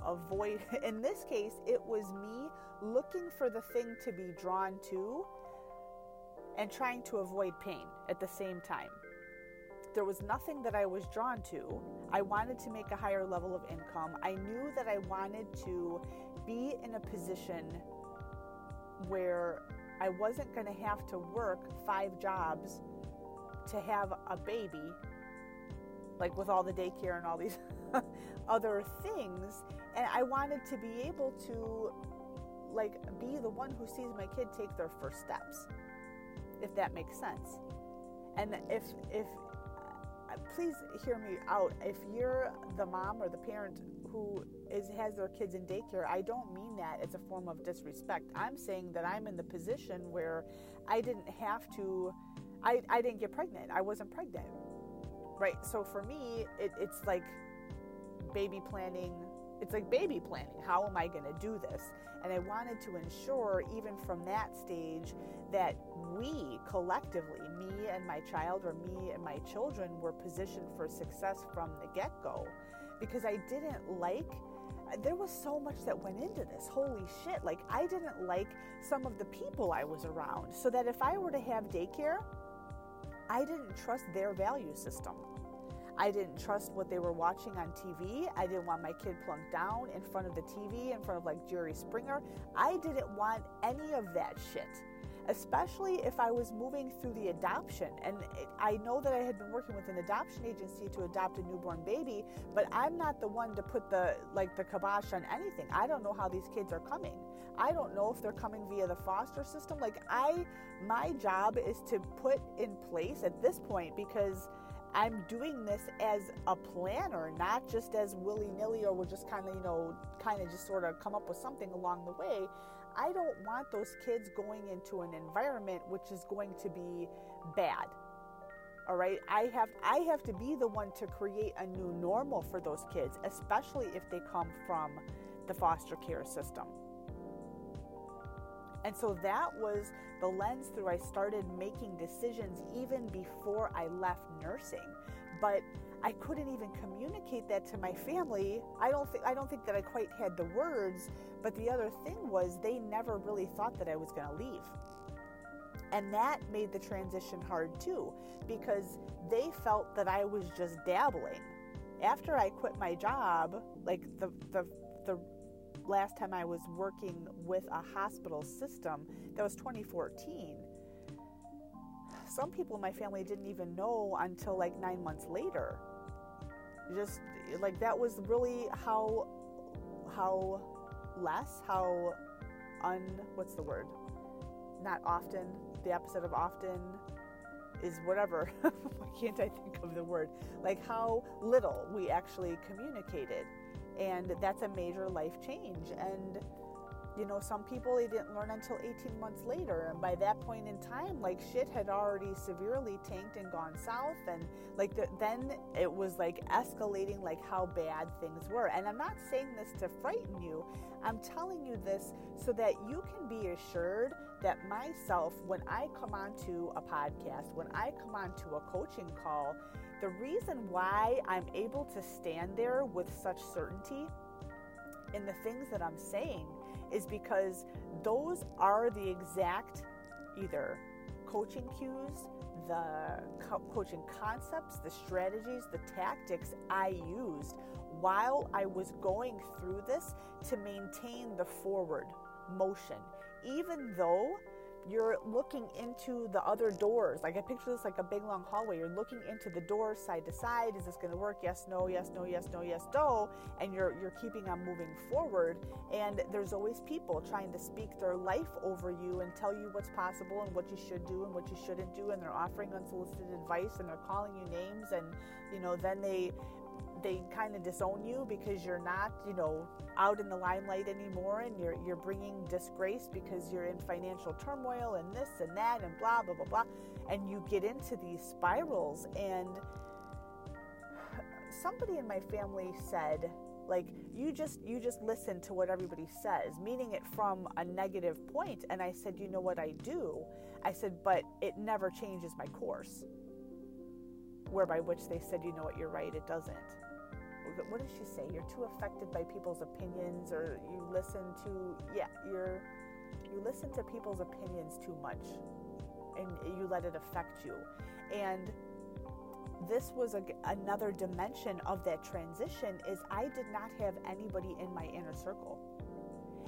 avoid *laughs* in this case it was me looking for the thing to be drawn to and trying to avoid pain at the same time there was nothing that I was drawn to. I wanted to make a higher level of income. I knew that I wanted to be in a position where I wasn't going to have to work five jobs to have a baby, like with all the daycare and all these *laughs* other things. And I wanted to be able to like be the one who sees my kid take their first steps if that makes sense. And if if please hear me out. If you're the mom or the parent who is has their kids in daycare i don't mean that as a form of disrespect. I'm saying that i'm in the position where i didn't have to i, I didn't get pregnant. I wasn't pregnant. Right? So for me it, it's like baby planning it's like baby planning. How am I going to do this? And I wanted to ensure, even from that stage, that we collectively, me and my child, or me and my children, were positioned for success from the get go. Because I didn't like there was so much that went into this. Holy shit. Like, I didn't like some of the people I was around. So that if I were to have daycare, I didn't trust their value system. I didn't trust what they were watching on TV. I didn't want my kid plunked down in front of the TV, in front of like Jerry Springer. I didn't want any of that shit, especially if I was moving through the adoption. And I know that I had been working with an adoption agency to adopt a newborn baby, but I'm not the one to put the like the kibosh on anything. I don't know how these kids are coming. I don't know if they're coming via the foster system. Like I my job is to put in place at this point because I'm doing this as a planner, not just as willy nilly or we'll just kind of, you know, kind of just sort of come up with something along the way. I don't want those kids going into an environment which is going to be bad. All right? I have I have to be the one to create a new normal for those kids, especially if they come from the foster care system. And so that was the lens through I started making decisions even before I left nursing. But I couldn't even communicate that to my family. I don't think I don't think that I quite had the words, but the other thing was they never really thought that I was going to leave. And that made the transition hard too because they felt that I was just dabbling. After I quit my job, like the the the last time I was working with a hospital system, that was 2014. Some people in my family didn't even know until like nine months later. Just like that was really how how less, how un what's the word? Not often. The opposite of often is whatever. *laughs* Why can't I think of the word? Like how little we actually communicated and that's a major life change. And you know some people they didn't learn until 18 months later. And by that point in time like shit had already severely tanked and gone south. And like the, then it was like escalating like how bad things were. And i'm not saying this to frighten you. I'm telling you this so that you can be assured that myself when i come onto a podcast when i come onto a coaching call the reason why I'm able to stand there with such certainty in the things that I'm saying is because those are the exact either coaching cues, the co- coaching concepts, the strategies, the tactics I used while I was going through this to maintain the forward motion. Even though you're looking into the other doors. Like I picture this like a big long hallway. You're looking into the doors side to side. Is this going to work? Yes, no, yes, no, yes, no, yes, no. And you're you're keeping on moving forward. And there's always people trying to speak their life over you and tell you what's possible and what you should do and what you shouldn't do. And they're offering unsolicited advice and they're calling you names. And you know then they they kind of disown you because you're not, you know, out in the limelight anymore and you're you're bringing disgrace because you're in financial turmoil and this and that and blah blah blah blah. And you get into these spirals. And somebody in my family said like you just you just listen to what everybody says meaning it from a negative point. And i said you know what i do? I said but it never changes my course. Whereby which they said you know what? You're right. It doesn't what does she say? You're too affected by people's opinions, or you listen to yeah, you're you listen to people's opinions too much, and you let it affect you. And this was a, another dimension of that transition. Is I did not have anybody in my inner circle.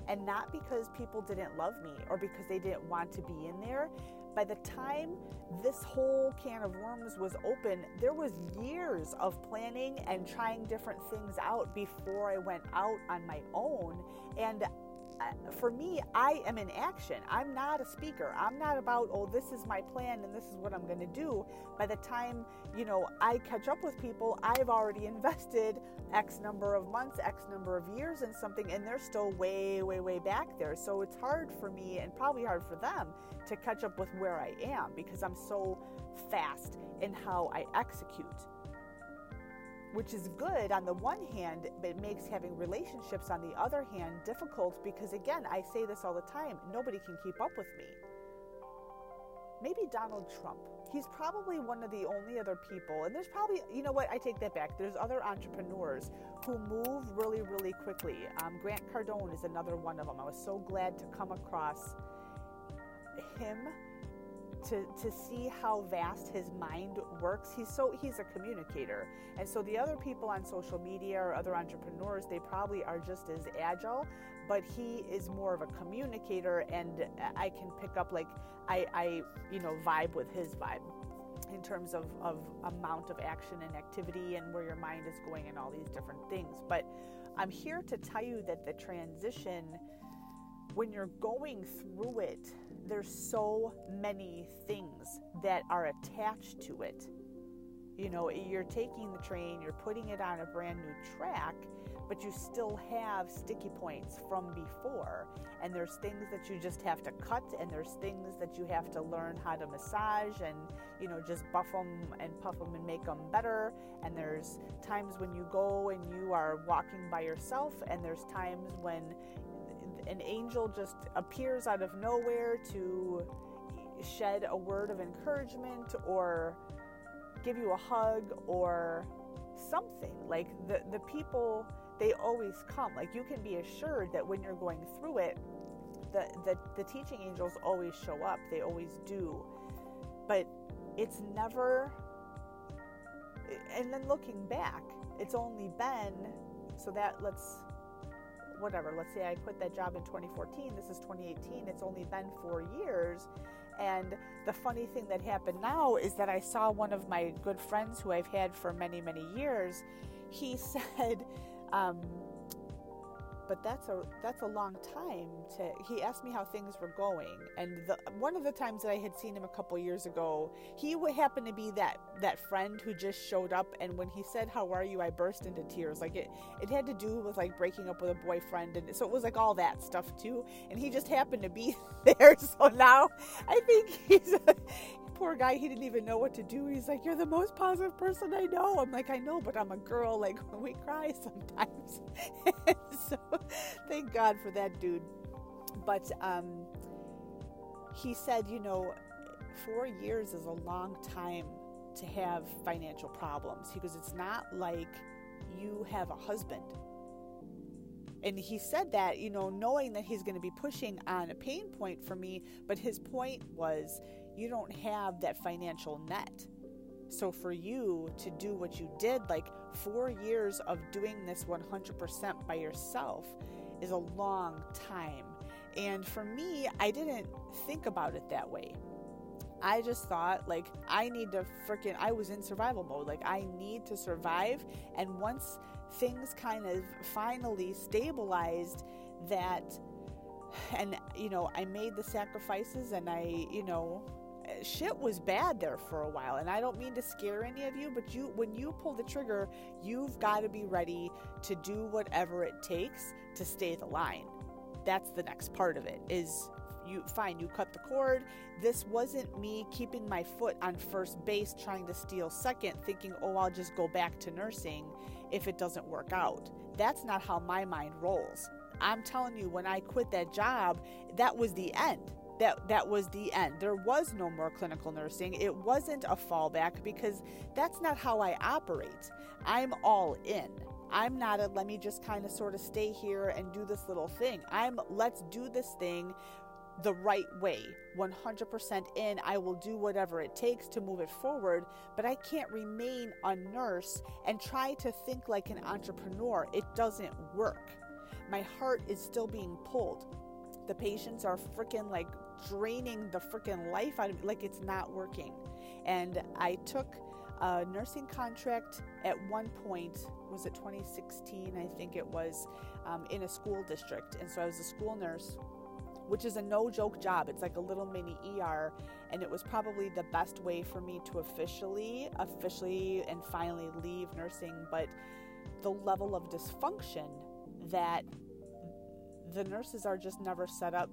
And not because people didn't love me or because they didn't want to be in there, by the time this whole can of worms was open, there was years of planning and trying different things out before I went out on my own. And Uh, for me, I am in action. I'm not a speaker. I'm not about, oh, this is my plan and this is what I'm going to do. By the time, you know, I catch up with people, I've already invested X number of months, X number of years in something, and they're still way, way, way back there. So it's hard for me and probably hard for them to catch up with where I am because I'm so fast in how I execute which is good on the one hand, but it makes having relationships on the other hand difficult because, again, I say this all the time nobody can keep up with me. Maybe Donald Trump. He's probably one of the only other people, and there's probably, you know what, I take that back. There's other entrepreneurs who move really, really quickly. Um, Grant Cardone is another one of them. I was so glad to come across him to, to see how vast his mind works. He's so he's a communicator. And so the other people on social media or other entrepreneurs, they probably are just as agile, but he is more of a communicator and I can pick up like I, I you know, vibe with his vibe in terms of, of amount of action and activity and where your mind is going and all these different things. But I'm here to tell you that the transition when you're going through it there's so many things that are attached to it. You know, you're taking the train, you're putting it on a brand new track, but you still have sticky points from before. And there's things that you just have to cut, and there's things that you have to learn how to massage and, you know, just buff them and puff them and make them better. And there's times when you go and you are walking by yourself, and there's times when an angel just appears out of nowhere to shed a word of encouragement or give you a hug or something. Like the, the people, they always come. Like you can be assured that when you're going through it, the, the, the teaching angels always show up. They always do. But it's never, and then looking back, it's only been, so that let's whatever, let's say I quit that job in 2014, this is 2018, it's only been four years. And the funny thing that happened now is that I saw one of my good friends who I've had for many, many years. He *laughs* said, um, but that's a that's a long time to he asked me how things were going and the, one of the times that i had seen him a couple years ago he would happen to be that that friend who just showed up and when he said how are you? I burst into tears. Like it it had to do with like breaking up with a boyfriend and so it was like all that stuff too and he just happened to be *laughs* there. So now i think he's poor guy, he didn't even know what to do. He's like, You're the most positive person I know. I'm like, I know, but I'm a girl. Like, *laughs* we cry sometimes. *laughs* so thank God for that dude. But um, he said, You know, four years is a long time to have financial problems. Because It's not like you have a husband and he said that you know knowing that he's going to be pushing on a pain point for me but his point was you don't have that financial net. So for you to do what you did, like four years of doing this 100% by yourself, is a long time. And for me, I didn't think about it that way. I just thought, like, I need to freaking, I was in survival mode. Like, I need to survive. And once things kind of finally stabilized, that, and, you know, I made the sacrifices and I, you know, shit was bad there for a while and i don't mean to scare any of you but you when you pull the trigger you've got to be ready to do whatever it takes to stay the line. That's the next part of it is you fine you cut the cord. This wasn't me keeping my foot on first base trying to steal second thinking oh i'll just go back to nursing if it doesn't work out. That's not how my mind rolls. I'm telling you when i quit that job that was the end that that was the end. There was no more clinical nursing. It wasn't a fallback because that's not how I operate. I'm all in. I'm not a let me just kind of sort of stay here and do this little thing. I'm let's do this thing the right way. 100% in. I will do whatever it takes to move it forward, but I can't remain a nurse and try to think like an entrepreneur. It doesn't work. My heart is still being pulled. The patients are freaking like draining the freaking life out of me. Like it's not working. And I took a nursing contract at one point, was it 2016? I think it was, um, in a school district. And so I was a school nurse which is a no joke job. It's like a little mini ER, and it was probably the best way for me to officially, officially, and finally leave nursing. But the level of dysfunction that the nurses are just never set up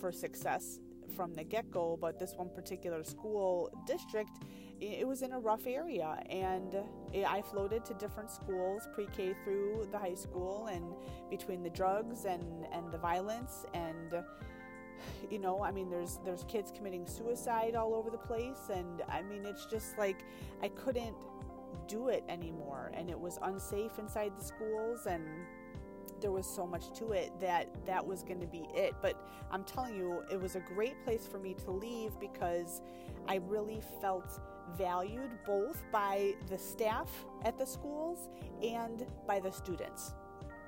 for success from the get go, but this one particular school district, it was in a rough area. And I floated to different schools, pre K through the high school, and between the drugs and, and the violence and you know i mean there's there's kids committing suicide all over the place and i mean it's just like i couldn't do it anymore and it was unsafe inside the schools and there was so much to it that that was going to be it. But I'm telling you, it was a great place for me to leave because I really felt valued both by the staff at the schools and by the students.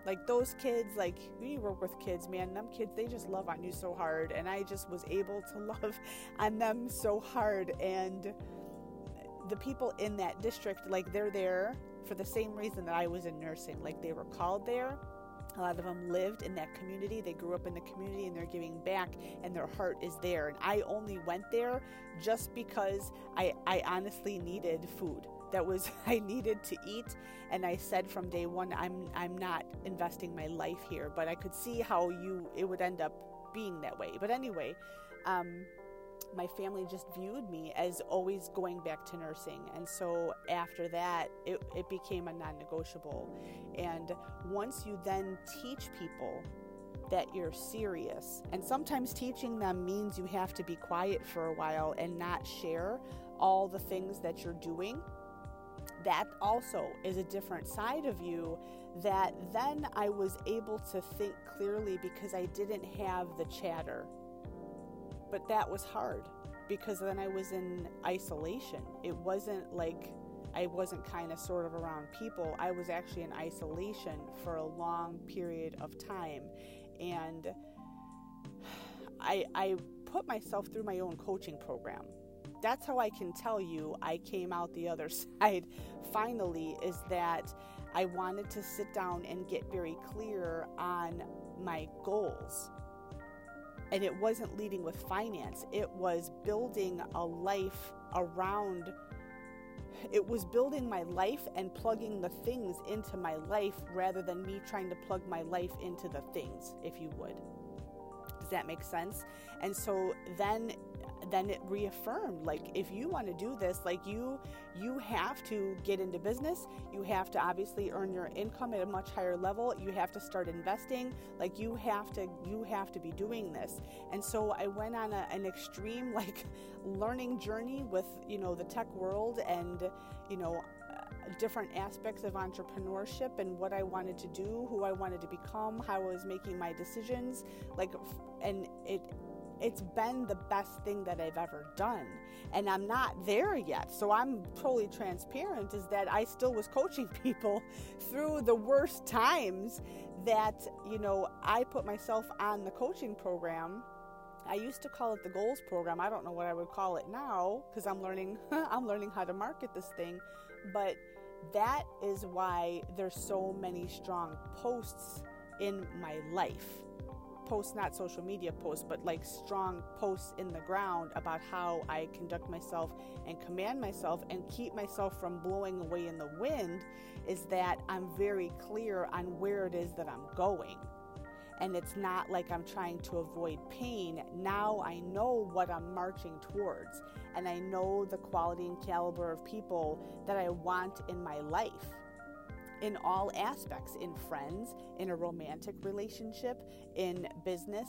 Like those kids, like you work with kids, man, them kids, they just love on you so hard. And I just was able to *laughs* love on them so hard. And the people in that district, like they're there for the same reason that I was in nursing. Like they were called there a lot of them lived in that community. They grew up in the community and they're giving back, and their heart is there. And I only went there just because I, I honestly needed food. That was *laughs* I needed to eat, and I said from day one, I'm I'm not investing my life here. But I could see how you it would end up being that way. But anyway, um, my family just viewed me as always going back to nursing. And so after that, it, it became a non negotiable. And once you then teach people that you're serious, and sometimes teaching them means you have to be quiet for a while and not share all the things that you're doing. That also is a different side of you that then I was able to think clearly because I didn't have the chatter but that was hard because then I was in isolation. It wasn't like I wasn't kind of sort of around people. I was actually in isolation for a long period of time. And *sighs* I, I put myself through my own coaching program. That's how I can tell you I came out the other *laughs* side finally, is that I wanted to sit down and get very clear on my goals and it wasn't leading with finance, it was building a life around it was building my life and plugging the things into my life rather than me trying to plug my life into the things, if you would. Does that make sense? And so then then it reaffirmed like if you want to do this like you you have to get into business. You have to obviously earn your income at a much higher level. You have to start investing. Like you have to you have to be doing this. And so i went on a, an extreme *laughs* like learning journey with you know the tech world and you know uh, different aspects of entrepreneurship and what I wanted to do, who I wanted to become, how I was making my decisions. Like, and it it's been the best thing that I've ever done. And I'm not there yet. So I'm totally transparent is that I still was coaching *laughs* people through the worst times that, you know, I put myself on the coaching program. I used to call it the goals program. I don't know what I would call it now because I'm learning *laughs* I'm learning how to market this thing, but that is why there's so many strong posts in my life posts, not social media posts, but like strong posts in the ground about how I conduct myself and command myself and keep myself from blowing away in the wind is that I'm very clear on where it is that I'm going. And it's not like I'm trying to avoid pain. Now I know what I'm marching towards, and I know the quality and caliber of people that I want in my life in all aspects in friends, in a romantic relationship, in business,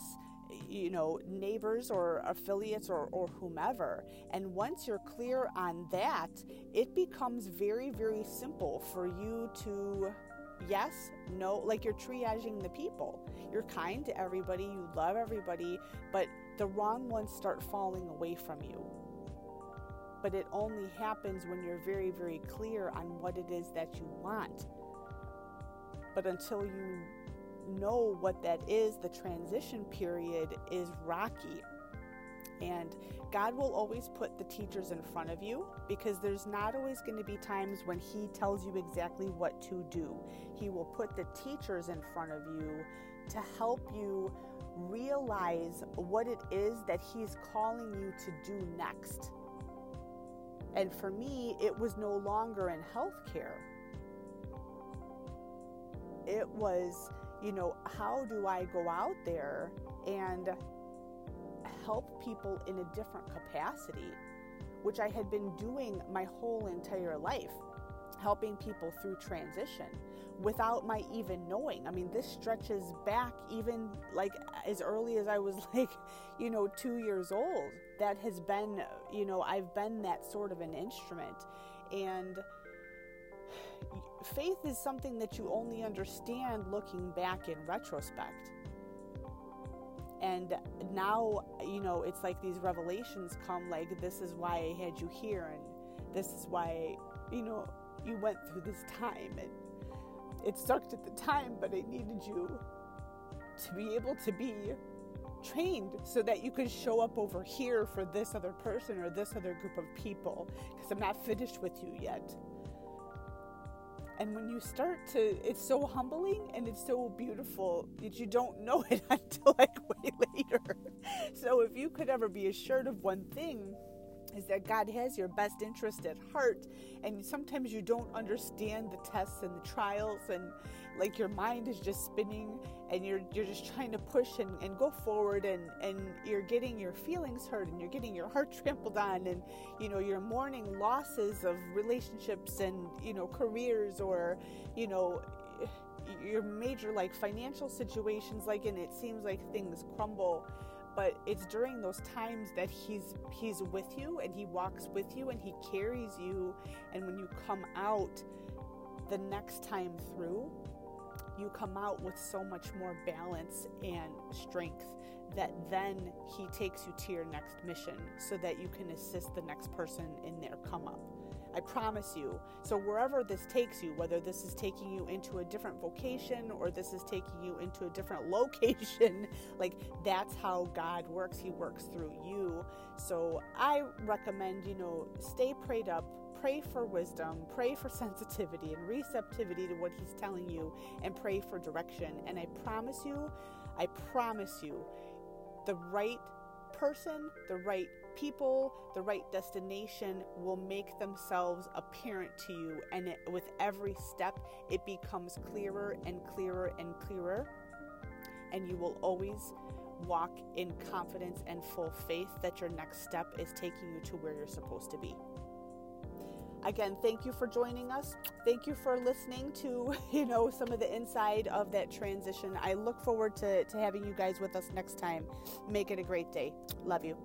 you know, neighbors or affiliates or, or whomever. And once you're clear on that, it becomes very, very simple for you to, yes, no, like you're triaging the people. You're kind to everybody, you love everybody, but the wrong ones start falling away from you but it only happens when you're very, very clear on what it is that you want. But until you know what that is, the transition period is rocky. And God will always put the teachers in front of you because there's not always going to be times when He tells you exactly what to do. He will put the teachers in front of you to help you realize what it is that He's calling you to do next. And for me, it was no longer in healthcare. It was, you know, how do I go out there and help people in a different capacity, which I had been doing my whole entire life, helping people through transition without my even knowing. I mean, this stretches back even like as early as I was *laughs* like, you know, two years old. That has been, you know, I've been that sort of an instrument. And faith is something that you only understand looking back in retrospect. And now, you know, it's like these revelations come like, this is why I had you here, and this is why, you know, you went through this time. And it sucked at the time, but I needed you to be able to be trained so that you could show up over here for this other person or this other group of people because I'm not finished with you yet. And when you start to, it's so humbling and it's so beautiful that you don't know it *laughs* until like way later. So if you could ever be assured of one thing, is that God has your best interest at heart. And sometimes you don't understand the tests and the trials, and like your mind is just spinning, and you're you're just trying to push and, and go forward, and and you're getting your feelings hurt, and you're getting your heart *laughs* trampled on, and you know you're mourning losses of relationships and you know careers, or you know your major like financial situations, like and it seems like things crumble but it's during those times that he's he's with you and he walks with you and he carries you. And when you come out the next time through you come out with so much more balance and strength that then he takes you to your next mission so that you can assist the next person in their come up I promise you. So, wherever this takes you, whether this is taking you into a different vocation or this is taking you into a different *laughs* location, like that's how God works. He works through you. So, I recommend, you know, stay prayed up, pray for wisdom, pray for *laughs* sensitivity and receptivity to what He's telling you, and pray for direction. And I promise you, I promise you, the right person, the right people, the right destination will make themselves apparent to you. And it, with every step, it becomes clearer and clearer and clearer. And you will always walk in confidence and full faith that your next step is taking you to where you're supposed to be. Again, thank you for joining us. Thank you for listening to, *laughs* you know, some of the inside of that transition. I look forward to, to having you guys with us next time. Make it a great day. Love you.